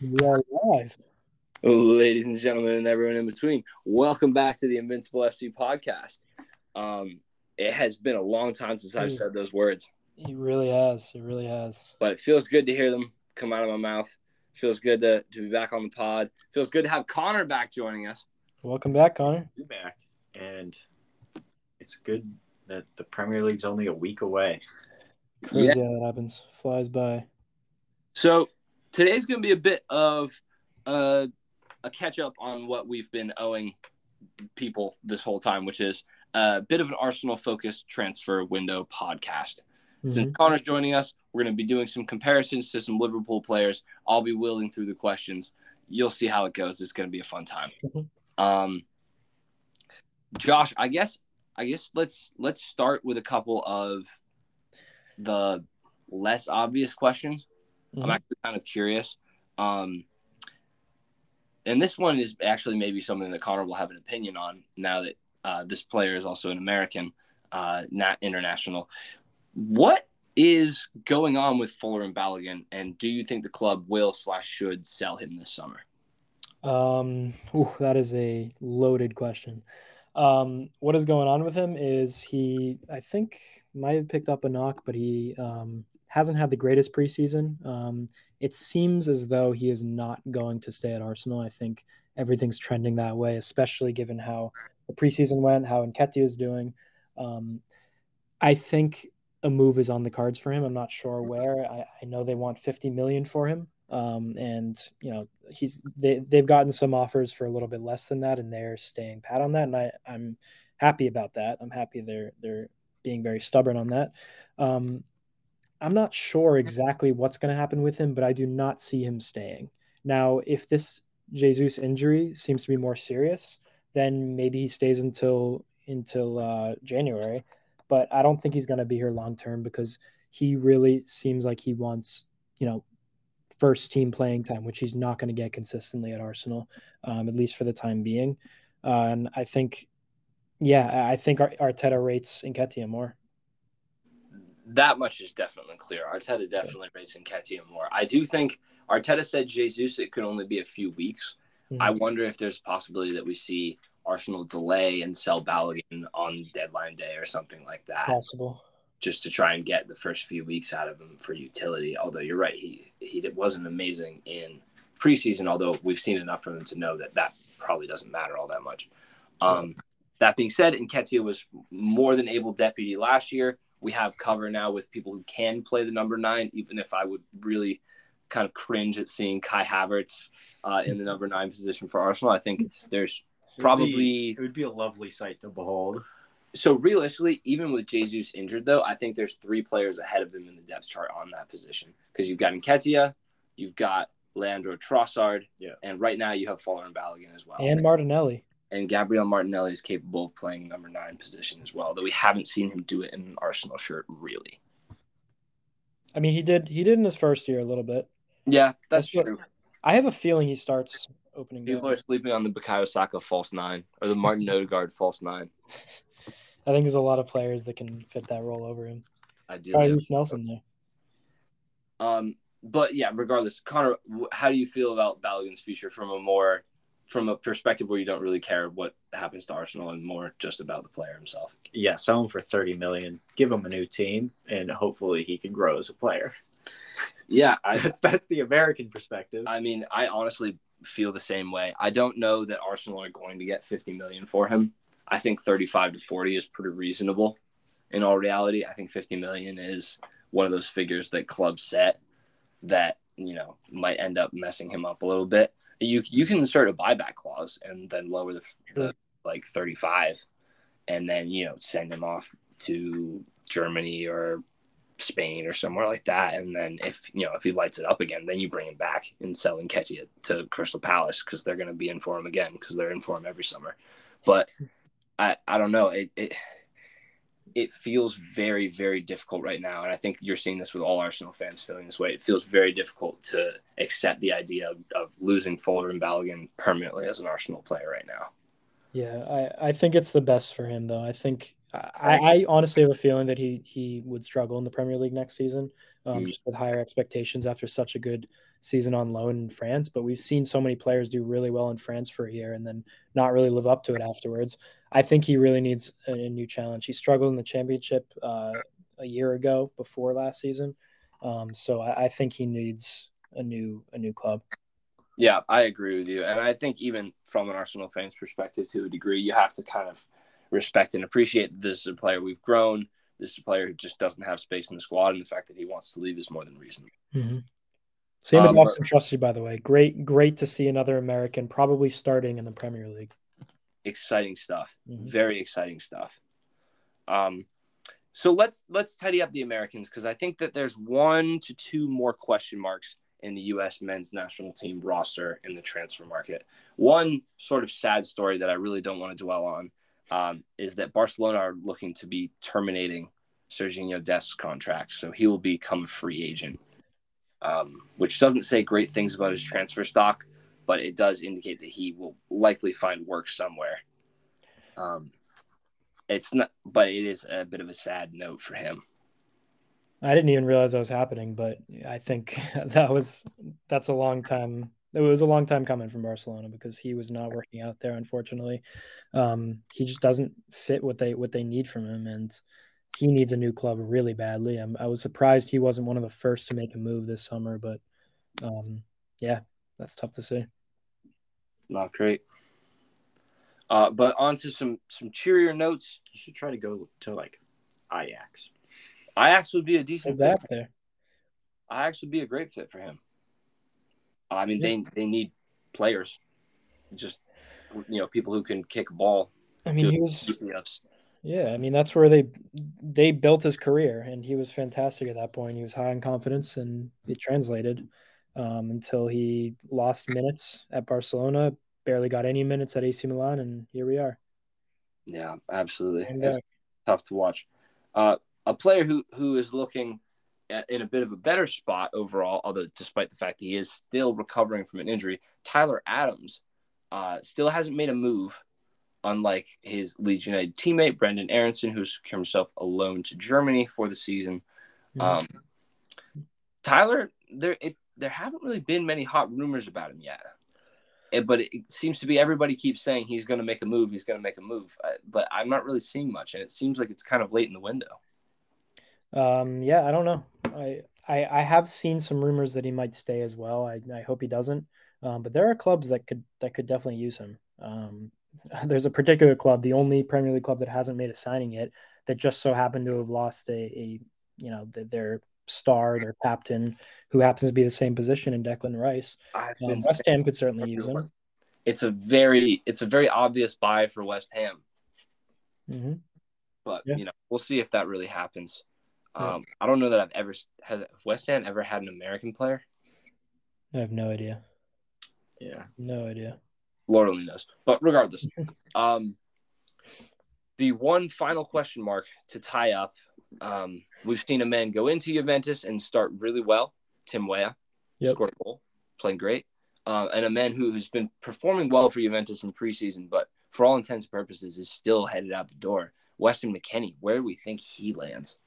We are live. Ladies and gentlemen, and everyone in between, welcome back to the Invincible FC podcast. Um, it has been a long time since I've said those words, It really has. It really has. but it feels good to hear them come out of my mouth. Feels good to, to be back on the pod. Feels good to have Connor back joining us. Welcome back, Connor. be back, and it's good that the Premier League's only a week away. Crazy Yeah. how that happens. Flies by. So today's going to be a bit of uh, a catch up on what we've been owing people this whole time, which is a bit of an Arsenal focused transfer window podcast. Since Mhm. Connor's joining us, we're going to be doing some comparisons to some Liverpool players. I'll be wheeling through the questions. You'll see how it goes. It's going to be a fun time. Mhm. Um, Josh, I guess, I guess let's let's start with a couple of the less obvious questions. I'm Mhm. actually kind of curious. Um, and this one is actually maybe something that Connor will have an opinion on now that uh, this player is also an American, uh, not international. What is going on with Folarin Balogun, and do you think the club will slash should sell him this summer? Um, ooh, that is a loaded question. Um, what is going on with him is he, I think, might have picked up a knock, but he um, hasn't had the greatest preseason. Um, it seems as though he is not going to stay at Arsenal. I think everything's trending that way, especially given how the preseason went, how Nketiah is doing. Um, I think a move is on the cards for him. I'm not sure where. I, I know they want 50 million for him. Um, and you know, he's they, they've gotten some offers for a little bit less than that, and they're staying pat on that. And I, I'm happy about that. I'm happy they're they're being very stubborn on that. Um, I'm not sure exactly what's going to happen with him, but I do not see him staying. Now, if this Jesus injury seems to be more serious, then maybe he stays until until uh, January. But I don't think he's going to be here long term because he really seems like he wants, you know, first team playing time, which he's not going to get consistently at Arsenal, um, at least for the time being. Uh, and I think, yeah, I think Ar- Arteta rates Nketiah more. That much is definitely clear. Arteta definitely rates Nketiah more. I do think Arteta said Jesus it could only be a few weeks. Mhm. I wonder if there's a possibility that we see Arsenal delay and sell Balogun on deadline day or something like that, Possible. just to try and get the first few weeks out of him for utility. Although you're right, he he wasn't amazing in preseason. Although we've seen enough from him to know that that probably doesn't matter all that much. Um, that being said, Nketiah was more than able deputy last year. We have cover now with people who can play the number nine, even if I would really kind of cringe at seeing Kai Havertz uh, in the number nine position for Arsenal. I think it's, there's It would Probably- be- it would be a lovely sight to behold. so realistically, even with Jesus injured, though, I think there's three players ahead of him in the depth chart on that position because you've got Nketiah, you've got Leandro Trossard, Yeah. and right now you have Folarin Balogun as well. And Martinelli. And Gabriel Martinelli is capable of playing number nine position as well, though we haven't seen him do it in an Arsenal shirt really. I mean, he did he did in his first year a little bit. Yeah, that's That's what- true. I have a feeling he starts opening. People are sleeping on the Bukayo Saka false nine or the Martin Odegaard false nine. I think there's a lot of players that can fit that role over him. Probably Ideally, Reiss Nelson there. um, but yeah, regardless, Connor, how do you feel about Balogun's future from a more from a perspective where you don't really care what happens to Arsenal and more just about the player himself? Yeah, sell him for thirty million. Give him a new team, and hopefully he can grow as a player. Yeah, I, That's that's the American perspective. I mean, I honestly feel the same way. I don't know that Arsenal are going to get 50 million for him. I think 35 to 40 is pretty reasonable. In all reality, I think 50 million is one of those figures that clubs set that, you know, might end up messing him up a little bit. You you can insert a buyback clause and then lower the, the like 35 and then, you know, send him off to Germany or Spain or somewhere like that. And then if you know if he lights it up again, then you bring him back and sell and catch it to Crystal Palace because they're going to be in for him again because they're in for him every summer. But I I don't know it. it it feels very, very difficult right now. And I think you're seeing this with all Arsenal fans feeling this way. It feels very difficult to accept the idea of, of losing Folarin Balogun permanently as an Arsenal player right now. Yeah, I, I think it's the best for him though. I think I, I honestly have a feeling that he he would struggle in the Premier League next season, um, Mm. just with higher expectations after such a good season on loan in France, but we've seen so many players do really well in France for a year and then not really live up to it afterwards. I think he really needs a, a new challenge. He struggled in the championship uh, a year ago before last season, um, so I, I think he needs a new a new club. Yeah, I agree with you, and I think even from an Arsenal fan's perspective, to a degree, you have to kind of respect and appreciate this is a player we've grown. This is a player who just doesn't have space in the squad, and the fact that he wants to leave is more than reasonable. Mm-hmm. Same with um, Auston Trusty, by the way. Great, great to see another American probably starting in the Premier League. Exciting stuff. Mm-hmm. Very exciting stuff. Um, so let's let's tidy up the Americans because I think that there's one to two more question marks in the U.S. men's national team roster in the transfer market. One sort of sad story that I really don't want to dwell on um, is that Barcelona are looking to be terminating Sergio Dest's contract, so he will become a free agent, um, which doesn't say great things about his transfer stock, but it does indicate that he will likely find work somewhere. Um, it's not, but it is a bit of a sad note for him. I didn't even realize that was happening, but I think that was that's a long time. It was a long time coming from Barcelona because he was not working out there. Unfortunately, um, he just doesn't fit what they what they need from him, and he needs a new club really badly. I'm, i was surprised he wasn't one of the first to make a move this summer, but um, yeah, that's tough to say. Not great. Uh, but on to some some cheerier notes. You should try to go to like Ajax. Ajax would be a decent fit there. Ajax would be a great fit for him. I mean, yeah. they they need players, just you know, people who can kick a ball. I mean, he was. Yeah, I mean that's where they they built his career, and he was fantastic at that point. He was high in confidence, and it translated um, until he lost minutes at Barcelona, barely got any minutes at AC Milan, and here we are. Yeah, absolutely. It's tough to watch. Uh, a player who who is looking in a bit of a better spot overall, although despite the fact that he is still recovering from an injury, Tyler Adams uh, still hasn't made a move, unlike his Leeds United teammate Brenden Aaronson, who's secured himself a loan to Germany for the season. Mm-hmm. Um, Tyler, there it, there haven't really been many hot rumors about him yet. It, but it seems to be everybody keeps saying he's going to make a move. He's going to make a move, uh, but I'm not really seeing much, and it seems like it's kind of late in the window. Um, yeah, I don't know. I, I I have seen some rumors that he might stay as well. I, I hope he doesn't. Um, but there are clubs that could that could definitely use him. Um, there's a particular club, the only Premier League club that hasn't made a signing yet, that just so happened to have lost a, a you know the, their star, their captain, who happens to be the same position in Declan Rice. Um, West Ham could certainly use him. It's a very it's a very obvious buy for West Ham. Mm-hmm. But yeah. you know we'll see if that really happens. Um, I don't know that I've ever has West Ham ever had an American player. I have no idea. Yeah, no idea. Lord only knows. But regardless, um, the one final question mark to tie up. Um, we've seen a man go into Juventus and start really well. Tim Weah yep. scored a goal, playing great, uh, and a man who, who's been performing well for Juventus in preseason, but for all intents and purposes is still headed out the door. Weston McKennie, where do we think he lands?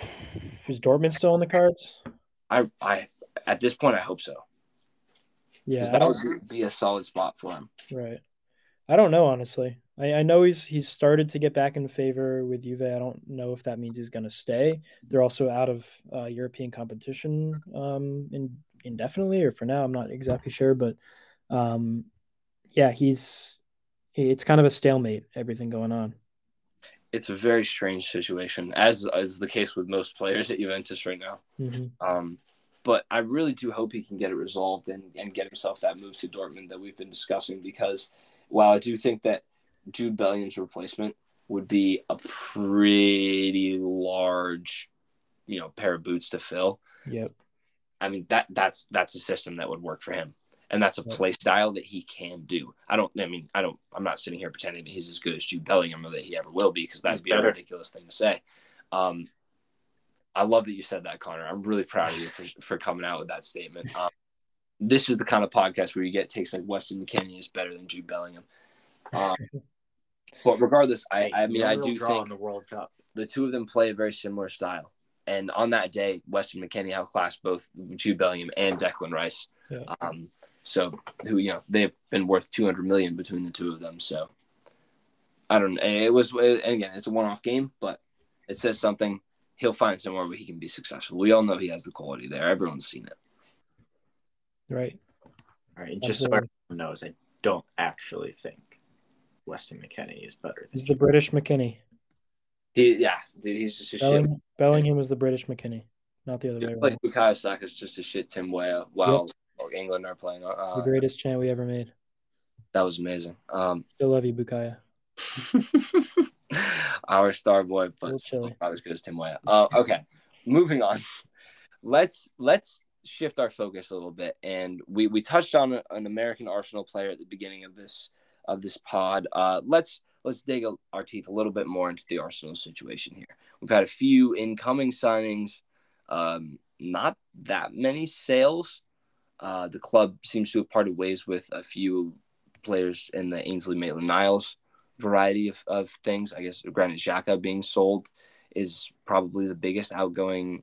Is Dortmund still on the cards? I, I, at this point, I hope so. Yeah, that would be a solid spot for him. Right. I don't know honestly. I, I know he's he's started to get back in favor with Juve. I don't know if that means he's going to stay. They're also out of uh, European competition um, in, indefinitely, or for now. I'm not exactly sure, but um, yeah, he's it's kind of a stalemate. Everything going on it's a very strange situation, as is the case with most players at Juventus right now. Mm-hmm. Um, but I really do hope he can get it resolved and, and get himself that move to Dortmund that we've been discussing. Because while I do think that Jude Bellingham's replacement would be a pretty large, you know, pair of boots to fill. Yep. I mean that that's that's a system that would work for him and that's a play style that he can do. I don't. I mean, I don't. I'm not sitting here pretending that he's as good as Jude Bellingham or that he ever will be, because that'd he's be better. a ridiculous thing to say. Um, I love that you said that, Connor. I'm really proud of you for, for coming out with that statement. Um, this is the kind of podcast where you get takes like Weston McKennie is better than Jude Bellingham. Um, but regardless, I, I mean, I do think the World Cup. the two of them play a very similar style, and on that day, Weston McKennie outclassed both Jude Bellingham and Declan Rice. Yeah. Um, so who you know they've been worth 200 million between the two of them. So I don't. Know. It was and again, it's a one-off game, but it says something. He'll find somewhere where he can be successful. We all know he has the quality there. Everyone's seen it. Right. All right, and just so everyone knows, I don't actually think Weston McKennie is better than He's the British McKennie. He, yeah, dude, he's just a shit. Bellingham, Bellingham was the British McKennie, not the other way Just around. like Bukayo Saka is just a shit Tim Weah while while England are playing. the Uh, greatest chant we ever made. that was amazing. Um, Still love you, Bukayo. our star boy, but not as good as Tim Weah. Uh, okay, moving on. Let's let's shift our focus a little bit, and we we touched on a- an American Arsenal player at the beginning of this of this pod. Uh, let's let's dig a, our teeth a little bit more into the Arsenal situation here. We've had a few incoming signings, um, not that many sales. Uh, the club seems to have parted ways with a few players in the Ainsley Maitland Niles variety of, of things. I guess Granit Xhaka being sold is probably the biggest outgoing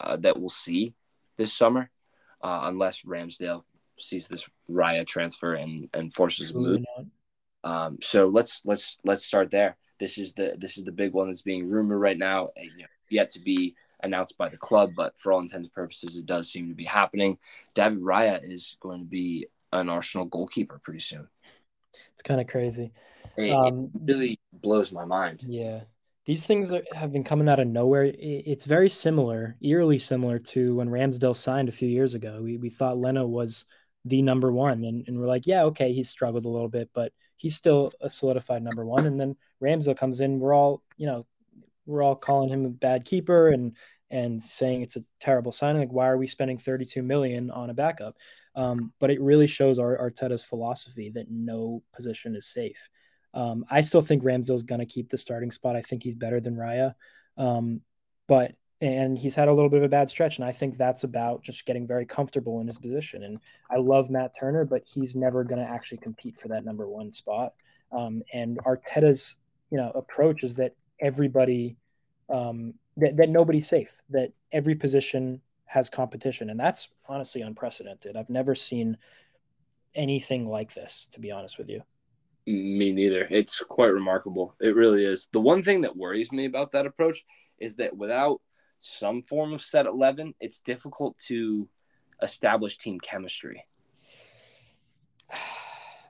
uh, that we'll see this summer, uh, unless Ramsdale sees this Raya transfer and, and forces a move. Um, so let's let's let's start there. This is the this is the big one that's being rumored right now, and, you know, yet to be announced by the club, but for all intents and purposes, it does seem to be happening. David Raya is going to be an Arsenal goalkeeper pretty soon. It's kind of crazy. It, Um, it really blows my mind. Yeah. These things are, have been coming out of nowhere. I- It's very similar, eerily similar to when Ramsdale signed a few years ago. We, we thought Leno was the number one, and, and we're like, yeah, okay, he's struggled a little bit, but he's still a solidified number one. And then Ramsdale comes in, we're all, you know, we're all calling him a bad keeper and and saying it's a terrible signing. Like, why are we spending 32 million on a backup? Um, but it really shows our Arteta's philosophy that no position is safe. Um, I still think Ramsdale's going to keep the starting spot. I think he's better than Raya. Um, but and he's had a little bit of a bad stretch, and I think that's about just getting very comfortable in his position. And I love Matt Turner, but he's never going to actually compete for that number one spot. Um, and Arteta's you know approach is that everybody um, that, that nobody's safe, that every position has competition, and that's honestly unprecedented. I've never seen anything like this, to be honest with you. Me neither. It's quite remarkable. It really is. The one thing that worries me about that approach is that without some form of set 11, it's difficult to establish team chemistry.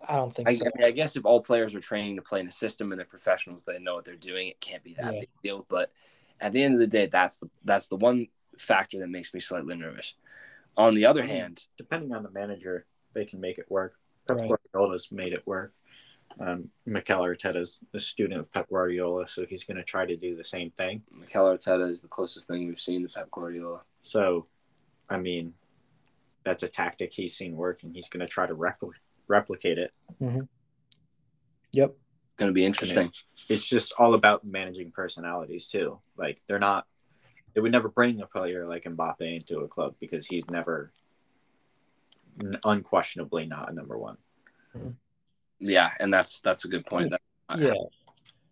I don't think I, so. I, mean, I guess if all players are training to play in a system and they're professionals, they know what they're doing. It can't be that Yeah. big deal. But at the end of the day, that's the that's the one factor that makes me slightly nervous. On the other hand, Depending on the manager, they can make it work. Pep Right. Guardiola's made it work. Um, Mikel is a student of Pep Guardiola, so he's going to try to do the same thing. Mikel Arteta is the closest thing we've seen to Pep Guardiola. So, I mean, that's a tactic he's seen work, and he's going to try to repl- replicate it. Yep. Going to be interesting. it's, it's just all about managing personalities too. Like they're not, they would never bring a player like Mbappe into a club because he's never, n- unquestionably not a number one. Yeah, and that's that's a good point. That's Yeah.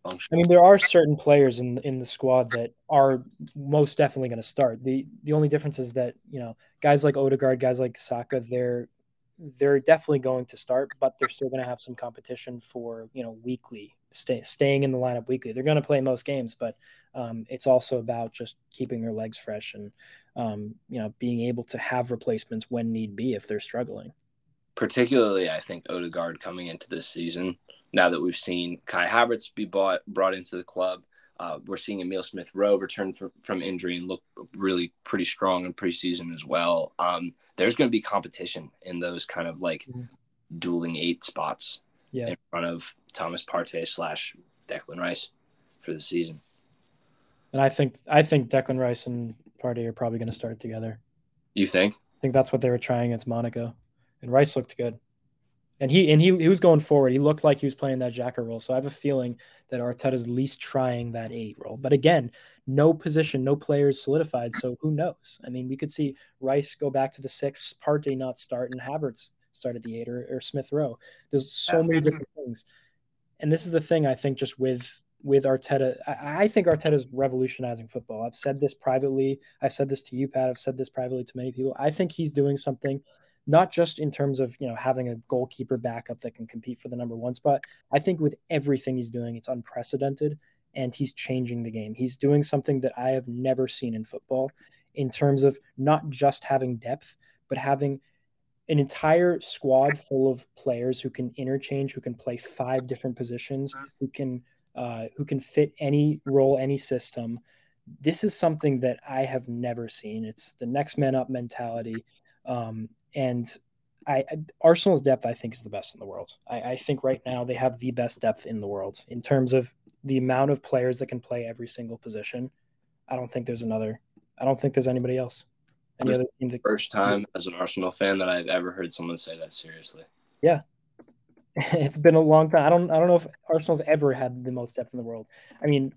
I mean, there are certain players in in the squad that are most definitely going to start. the The only difference is that you know guys like Odegaard, guys like Saka, they're they're definitely going to start, but they're still going to have some competition for you know weekly stay, staying in the lineup weekly. They're going to play most games, but um, it's also about just keeping their legs fresh and um, you know being able to have replacements when need be if they're struggling. Particularly I think Odegaard coming into this season. Now that we've seen Kai Havertz be bought brought into the club, uh, we're seeing Emile Smith Rowe return from, from injury and look really pretty strong in preseason as well. Um, there's going to be competition in those kind of like Mhm. dueling eight spots Yeah. in front of Thomas Partey slash Declan Rice for the season. And I think I think Declan Rice and Partey are probably going to start together. You think? I think that's what they were trying against Monaco, and Rice looked good. And he and he he was going forward. He looked like he was playing that Xhaka role. So I have a feeling that Arteta's at least trying that eight role. But again, no position, no players solidified. So who knows? I mean, we could see Rice go back to the six, Partey not start, and Havertz start at the eight or, or Smith Rowe. There's so many different things. And this is the thing I think just with with Arteta. I, I think Arteta is revolutionizing football. I've said this privately. I said this to you, Pat. I've said this privately to many people. I think he's doing something not just in terms of you know having a goalkeeper backup that can compete for the number one spot. I think with everything he's doing, it's unprecedented, and he's changing the game. He's doing something that I have never seen in football, in terms of not just having depth, but having an entire squad full of players who can interchange, who can play five different positions, who can uh, who can fit any role, any system. This is something that I have never seen. It's the next man up mentality. Um, and I, Arsenal's depth, I think, is the best in the world. I, I, think right now they have the best depth in the world in terms of the amount of players that can play every single position. I don't think there's another. I don't think there's anybody else. Any other team that, first time as an Arsenal fan that I've ever heard someone say that seriously. Yeah, it's been a long time. I don't. I don't know if Arsenal's ever had the most depth in the world. I mean,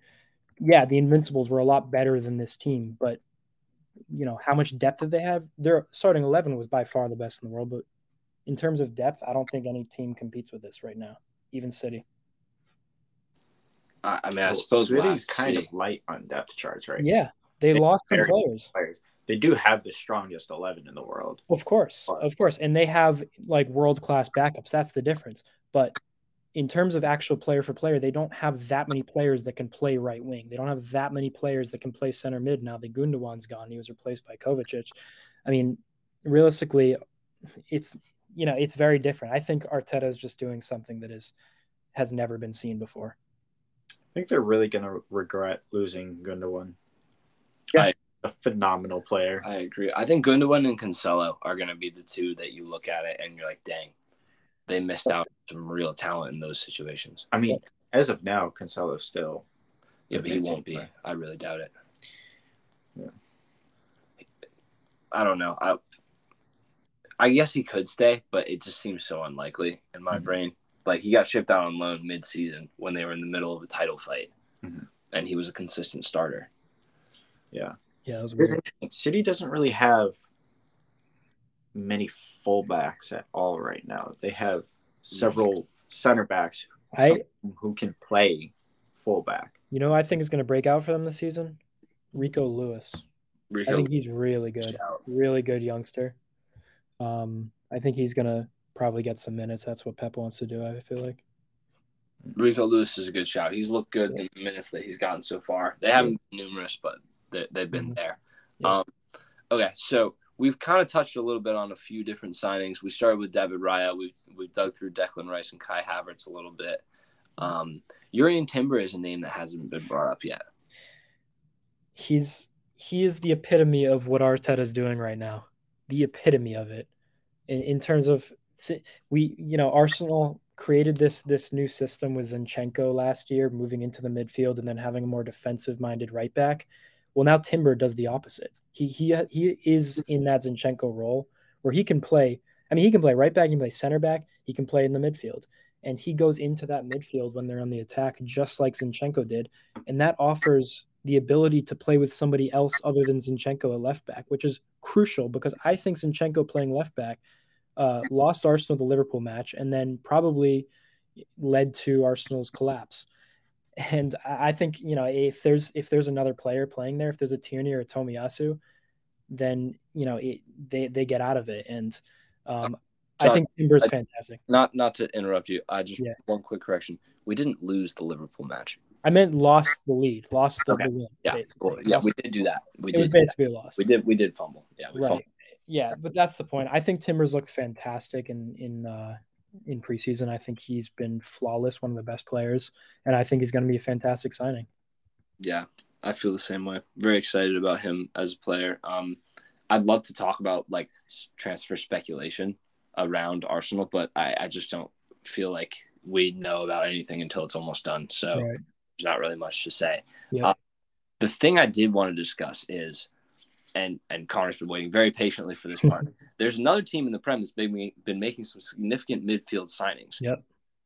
yeah, the Invincibles were a lot better than this team, but you know how much depth did they have? Their starting eleven was by far the best in the world, but in terms of depth, I don't think any team competes with this right now, even City. I mean, I well, suppose City's kind of light on depth charts, right? Yeah, they, they lost some players. players. They do have the strongest eleven in the world, of course, but. of course, and they have like world class backups. That's the difference. But in terms of actual player for player, they don't have that many players that can play right wing. They don't have that many players that can play center mid. Now the Gundogan's gone; he was replaced by Kovacic. I mean, realistically, it's you know it's very different. I think Arteta is just doing something that is has never been seen before. I think they're really going to regret losing Gundogan. Yeah, a phenomenal player. I agree. I think Gundogan and Cancelo are going to be the two that you look at it and you're like, dang, they missed out some real talent in those situations. I mean, as of now, Cancelo still. Yeah, but he won't be. I really doubt it. Yeah. I don't know. I I guess he could stay, but it just seems so unlikely in my mm-hmm. brain. Like he got shipped out on loan mid-season when they were in the middle of a title fight, mm-hmm. and he was a consistent starter. Yeah, yeah. It was weird. City doesn't really have many fullbacks at all right now. They have several center backs I, who can play fullback. You know, I think is going to break out for them this season. Rico Lewis. Rico. I think he's really good, really good youngster. Um, I think he's going to probably get some minutes. That's what Pep wants to do. I feel like. Rico Lewis is a good shout. He's looked good yeah. the minutes that he's gotten so far. They haven't been numerous, but they, have been mm-hmm. there. Yeah. Um, okay, so we've kind of touched a little bit on a few different signings. We started with David Raya. We've, we've dug through Declan Rice and Kai Havertz a little bit. Um, Jurrien Timber is a name that hasn't been brought up yet. He's he is the epitome of what Arteta is doing right now. The epitome of it, in, in terms of we, you know, Arsenal created this this new system with Zinchenko last year, moving into the midfield and then having a more defensive minded right back. Well, now Timber does the opposite. He he he is in that Zinchenko role where he can play. I mean, he can play right back, he can play center back, he can play in the midfield, and he goes into that midfield when they're on the attack, just like Zinchenko did, and that offers the ability to play with somebody else other than Zinchenko at left back, which is crucial because I think Zinchenko playing left back uh, lost Arsenal the Liverpool match and then probably led to Arsenal's collapse and I think you know if there's if there's another player playing there, if there's a Tierney or a Tomiyasu, then you know it, they they get out of it. And um, John, I think Timber's I, fantastic. Not not to interrupt you, I just yeah. one quick correction. We didn't lose the Liverpool match. I meant lost the lead, lost the, okay. win. Yeah, cool. yeah, we did do that. We it was basically lost. We did we did fumble. Yeah, we right. fumbled. Yeah, but that's the point. I think Timbers looked fantastic in in uh, in preseason. I think he's been flawless, one of the best players, and I think he's going to be a fantastic signing. Yeah, I feel the same way. Very excited about him as a player. Um, I'd love to talk about like transfer speculation around Arsenal, but I, I just don't feel like we know about anything until it's almost done. So right. there's not really much to say. Yeah. Uh, the thing I did want to discuss is and and Connor's been waiting very patiently for this part. There's another team in the Prem that's been, been making some significant midfield signings. Yep.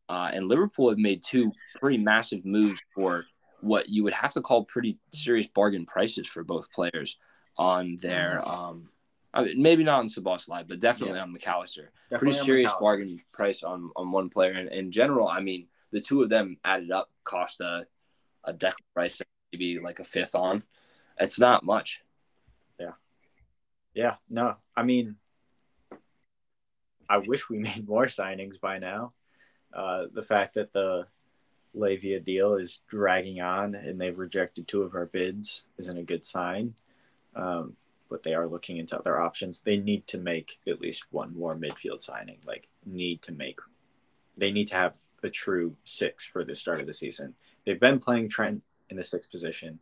Uh, and Liverpool have made two pretty massive moves for what you would have to call pretty serious bargain prices for both players on their um, I mean, maybe not on Szoboszlai, but definitely yeah. on Mac Allister. Definitely pretty serious bargain price on on one player. And in general, I mean, the two of them added up cost a a Declan Rice, maybe like a fifth on. It's not much. Yeah. No, I mean, I wish we made more signings by now. Uh, the fact that the Lavia deal is dragging on and they've rejected two of our bids isn't a good sign. Um, but they are looking into other options. They need to make at least one more midfield signing. Like, need to make, they need to have a true six for the start of the season. They've been playing Trent in the sixth position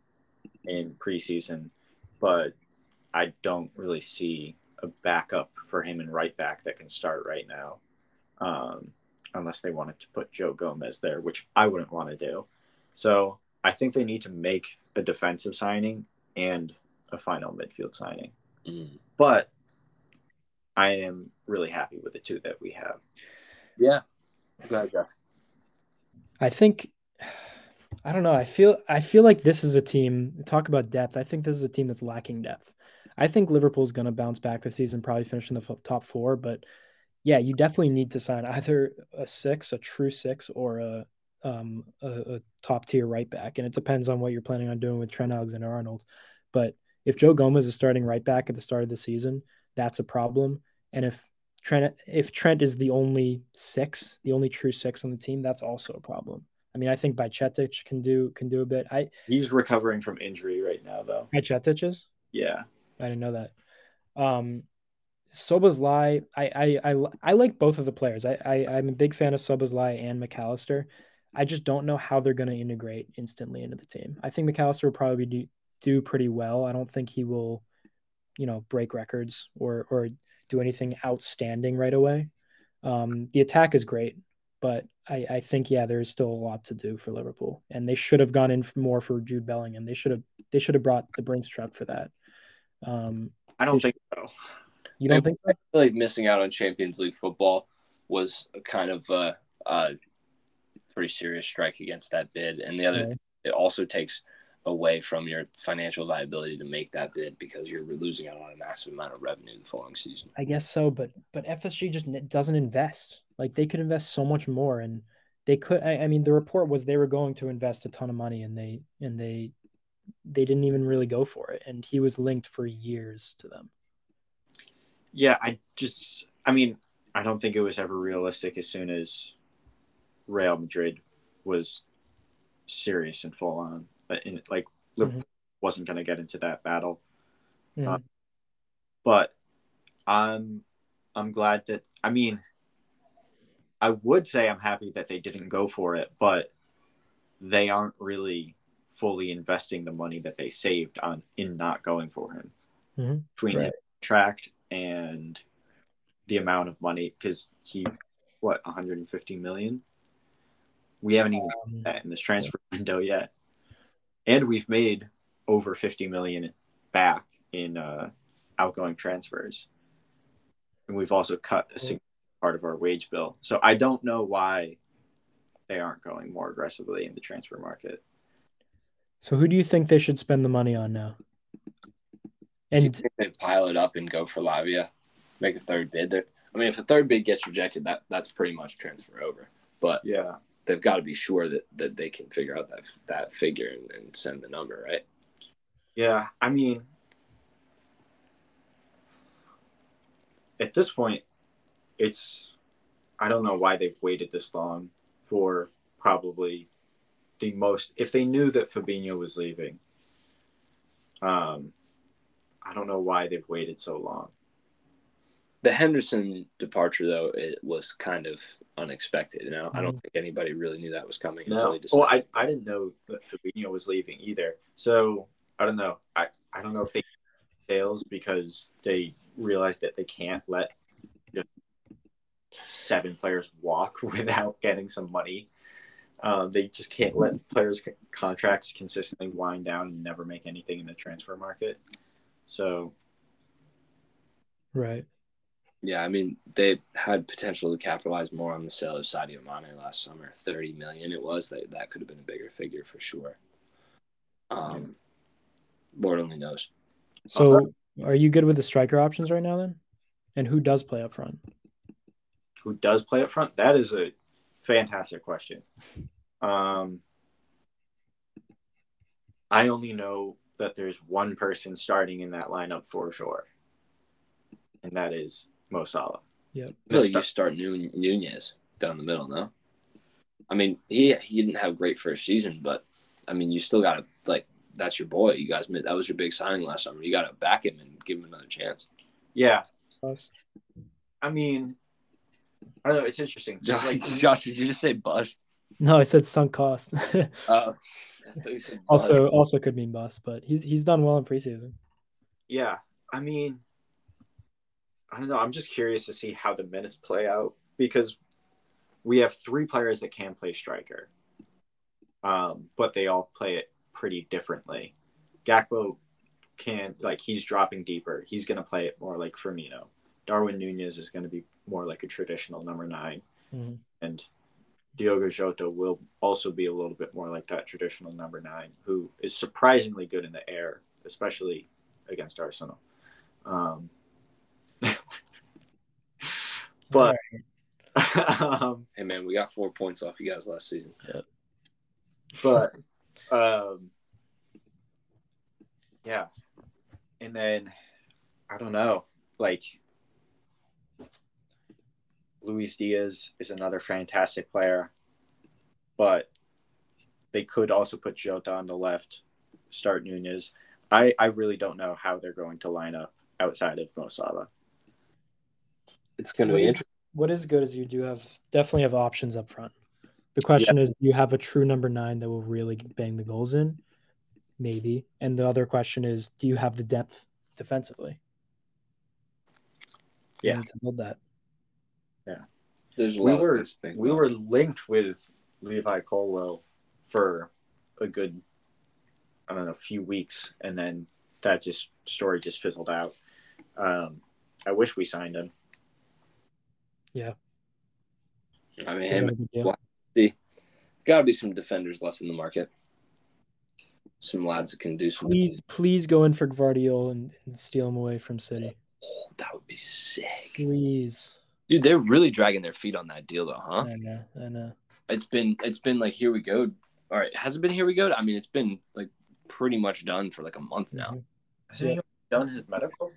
in preseason, but I don't really see a backup for him in right back that can start right now, um, unless they wanted to put Joe Gomez there, which I wouldn't want to do. So I think they need to make a defensive signing and a final midfield signing. Mm. But I am really happy with the two that we have. Yeah. Go ahead, Jeff. I think I don't know. I feel I feel like this is a team. Talk about depth. I think this is a team that's lacking depth. I think Liverpool's going to bounce back this season, probably finish in the top four. But yeah, you definitely need to sign either a six, a true six, or a um, a, a top tier right back. And it depends on what you're planning on doing with Trent Alexander Arnold. But if Joe Gomez is starting right back at the start of the season, that's a problem. And if Trent if Trent is the only six, the only true six on the team, that's also a problem. I mean, I think Bajcetic can do can do a bit. I he's recovering from injury right now, though. Bajcetic is. Yeah, I didn't know that. Um, Szoboszlai, I, I I I like both of the players. I, I I'm a big fan of Szoboszlai and McAllister. I just don't know how they're going to integrate instantly into the team. I think McAllister will probably do do pretty well. I don't think he will, you know, break records or or do anything outstanding right away. Um, the attack is great, but I, I think yeah, there's still a lot to do for Liverpool, and they should have gone in more for Jude Bellingham. They should have they should have brought the Brinks truck for that. Um, I don't think so. You don't I, think so? I feel like missing out on Champions League football was a kind of a, a pretty serious strike against that bid, and the other thing, it also takes away from your financial viability to make that bid because you're losing out on a massive amount of revenue the following season. I guess so, but but FSG just doesn't invest. Like they could invest so much more, and they could. I, I mean, the report was they were going to invest a ton of money, and they and they they didn't even really go for it. And he was linked for years to them. Yeah, I just, I mean, I don't think it was ever realistic as soon as Real Madrid was serious and full on. But in, like, mm-hmm. wasn't going to get into that battle. Mm-hmm. Uh, but I'm, I'm glad that. I mean, I would say I'm happy that they didn't go for it, but they aren't really fully investing the money that they saved on in not going for him. Mm-hmm. between right. his contract and the amount of money because he what 150 million? We haven't even um, that in this transfer window yet. And we've made over 50 million back in uh, outgoing transfers. And we've also cut a significant part of our wage bill. So i don't know why they aren't going more aggressively in the transfer market so who do you think they should spend the money on now? And they pile it up and go for Lavia, make a third bid. There, I mean, if a third bid gets rejected, that that's pretty much transfer over. But yeah, they've got to be sure that that they can figure out that that figure and, and send the number, right? Yeah, I mean, at this point, it's I don't know why they've waited this long for probably the most if they knew that Fabinho was leaving. Um, I don't know why they've waited so long. The Henderson departure, though, it was kind of unexpected. You know, mm-hmm. I don't mm-hmm. think anybody really knew that was coming no. until he decided. Well, I, I didn't know that Fabinho was leaving either. So I don't know. I, I don't know if they sales because they realized that they can't let seven players walk without getting some money uh, they just can't let players' contracts consistently wind down and never make anything in the transfer market. So, right. Yeah, I mean they had potential to capitalize more on the sale of Sadio Mane last summer. Thirty million it was. That that could have been a bigger figure for sure. Um, Lord only knows. So, are you good with the striker options right now then? And who does play up front? Who does play up front? That is a fantastic question. Um, I only know that there's one person starting in that lineup for sure, and that is Mo Salah. Yep. I you start Nu- Nunez down the middle, no? I mean, he he didn't have a great first season, but I mean, you still got to like that's your boy. You guys, made that was your big signing last summer. You got to back him and give him another chance. Yeah, I mean, I don't know. It's interesting. Josh, Like, Josh did you just say bust? No, I said sunk cost. Uh, I thought you said bust. also, also could mean bust, but he's he's done well in preseason. yeah, I mean, I don't know. I'm just curious to see how the minutes play out because we have three players that can play striker, um, but they all play it pretty differently. Gakpo can like he's dropping deeper. He's going to play it more like Firmino. Darwin Nunez is going to be more like a traditional number 9 Mhm. and Diogo Jota will also be a little bit more like that traditional number nine, who is surprisingly good in the air, especially against Arsenal. Um, but um, Hey man, we got four points off you guys last season. Yeah. but um, yeah, and then I don't know, like Luis Diaz is another fantastic player, but they could also put Jota on the left, start Nunez. I I really don't know how they're going to line up outside of Mo Salah. It's going to be interesting. what is good is you do have definitely have options up front. The question is, do you have a true number nine that will really bang the goals in? Maybe. And the other question is, do you have the depth defensively? Yeah. to build that. There's a we lot were of things to we were linked with Levi Colwill for a good I don't know few weeks, and then that just story just fizzled out. Um, I wish we signed him. Yeah. I mean, Yeah, hey, man, good got to be some defenders left in the market. Some lads that can do some. Please, please go in for Gvardiol and, and steal him away from City. Oh, that would be sick, Please. Dude. They're really dragging their feet on that deal, though, huh? I know. I know. It's been it's been like here we go. All right, has it been here we go? I mean, it's been like pretty much done for like a month now. Mhm. Has Yeah. he done his medical?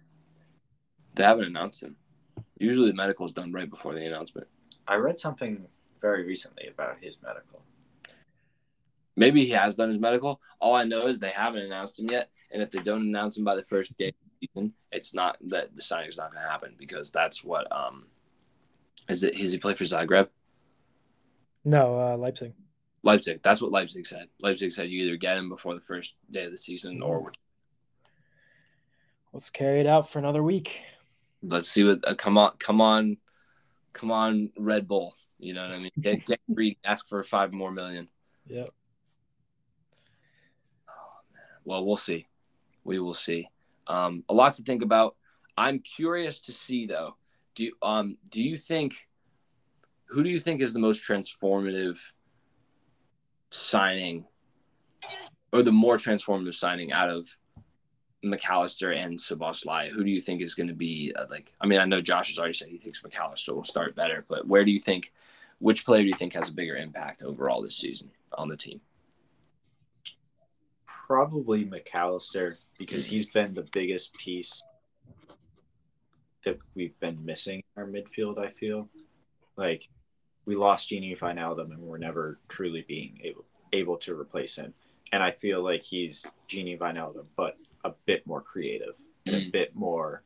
They haven't announced him. Usually, the medical is done right before the announcement. I read something very recently about his medical. Maybe he has done his medical. All I know is they haven't announced him yet, and if they don't announce him by the first day of the season, it's not that the signing's not going to happen because that's what um is it. Has he played for Zagreb? No, uh, Leipzig. Leipzig. That's what Leipzig said. Leipzig said you either get him before the first day of the season, or Let's carry it out for another week. let's see what. Uh, come on, come on, come on, Red Bull. You know what I mean? Get, get greedy. Ask for five more million. Yep. Well, we'll see. We will see. Um, a lot to think about. I'm curious to see though. Do you, um do you think who do you think is the most transformative signing or the more transformative signing out of McAllister and Szoboszlai? Who do you think is going to be uh, like? I mean, I know Josh has already said he thinks McAllister will start better, but where do you think? Which player do you think has a bigger impact overall this season on the team? Probably McAllister because he's been the biggest piece that we've been missing in our midfield. I feel like we lost Gini Wijnaldum and we're never truly being able able to replace him. And I feel like he's Gini Wijnaldum, but a bit more creative and a Mm. bit more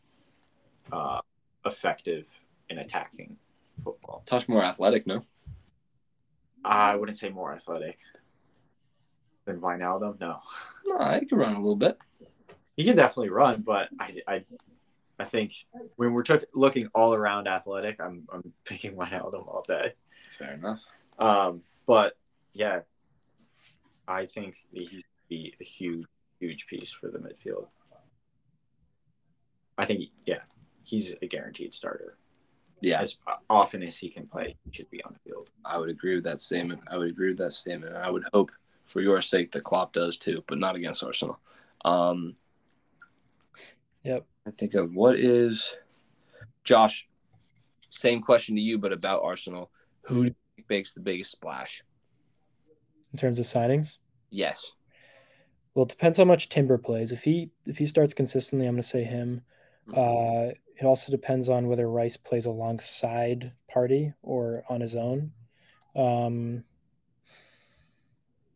uh, effective in attacking football. Touch more athletic, no? I wouldn't say more athletic than Wijnaldum. No, No, I can run a little bit. he can definitely run, but I, I, I think when we're took, looking all around athletic, I'm, I'm picking Wijnaldum all day. Fair enough. Um, but yeah, I think he's be a huge, huge piece for the midfield. I think, yeah, he's a guaranteed starter. Yeah, As often as he can play, he should be on the field. I would agree with that statement. I would agree with that statement. I would hope for your sake that Klopp does too, but not against Arsenal. Um, Yep. I think of what is Josh. Same question to you, but about Arsenal. Who do you think makes the biggest splash? In terms of signings, Yes. Well, it depends how much Timber plays. If he if he starts consistently, I'm going to say him. Uh, it also depends on whether Rice plays alongside Partey or on his own. Um,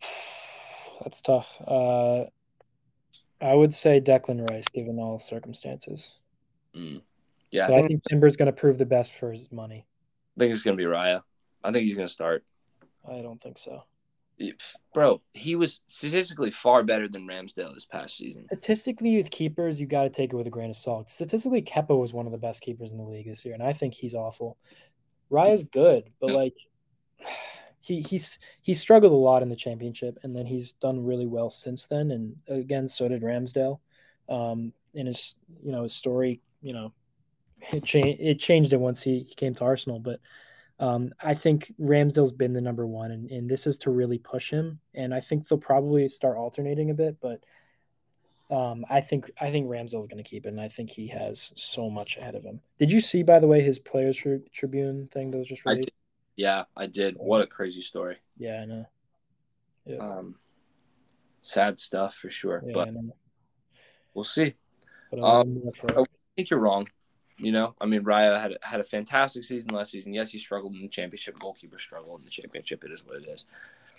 that's tough. Uh, I would say Declan Rice, given all circumstances. Mm. Yeah, I think, I think Timber's going to prove the best for his money. I think it's going to be Raya. I think he's going to start. I don't think so. Bro, he was statistically far better than Ramsdale this past season. Statistically, with keepers, you got to take it with a grain of salt. Statistically, Kepa was one of the best keepers in the league this year, and I think he's awful. Raya's good, but like he he's he struggled a lot in the championship, and then he's done really well since then. And again, so did Ramsdale. Um, in his you know his story, you know, it changed it changed it once he, he came to Arsenal, but um, I think Ramsdale's been the number one, and, and this is to really push him. And I think they'll probably start alternating a bit, but um, I think I think Ramsdale's going to keep it, and I think he has so much ahead of him. Did you see, by the way, his Players Tri- Tribune thing that was just released? Yeah, I did. What a crazy story. Yeah, I know. Yeah. Um, sad stuff for sure, yeah, but we'll see. But um, I think you're wrong. You know, I mean, Raya had had a fantastic season last season. Yes, he struggled in the championship. Goalkeeper struggle in the championship. It is what it is.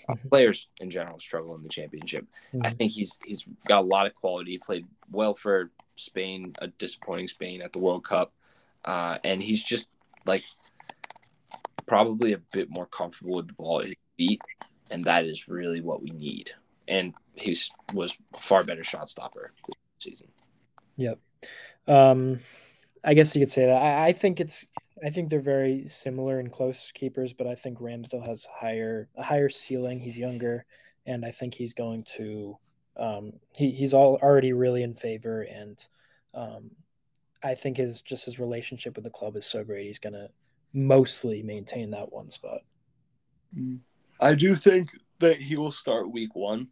Mm-hmm. Players in general struggle in the championship. Mm-hmm. I think he's he's got a lot of quality. He played well for Spain, a disappointing Spain at the World Cup, uh, and he's just like probably a bit more comfortable with the ball at his feet, and that is really what we need. And he was far better shot stopper this season. Yep. Um, I guess you could say that. I, I, think it's I think they're very similar and close keepers, but I think Ramsdale has higher a higher ceiling. He's younger, and I think he's going to um, he, he's all already really in favor, and um, I think his just his relationship with the club is so great. He's gonna mostly maintain that one spot. Mm. I do think that he will start week one.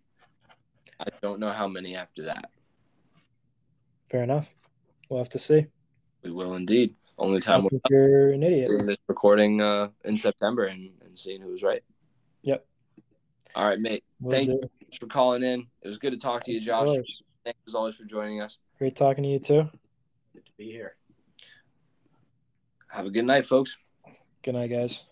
I don't know how many after that. Fair enough. We'll have to see. We will indeed. Only time we're you're an idiot. Doing this recording uh, in September and, and seeing who was right. Yep. All right, mate. Will Thank do. you for calling in. It was good to talk to you, Josh. Thanks as always for joining us. Great talking to you too. Good to be here. Have a good night, folks. Good night, guys.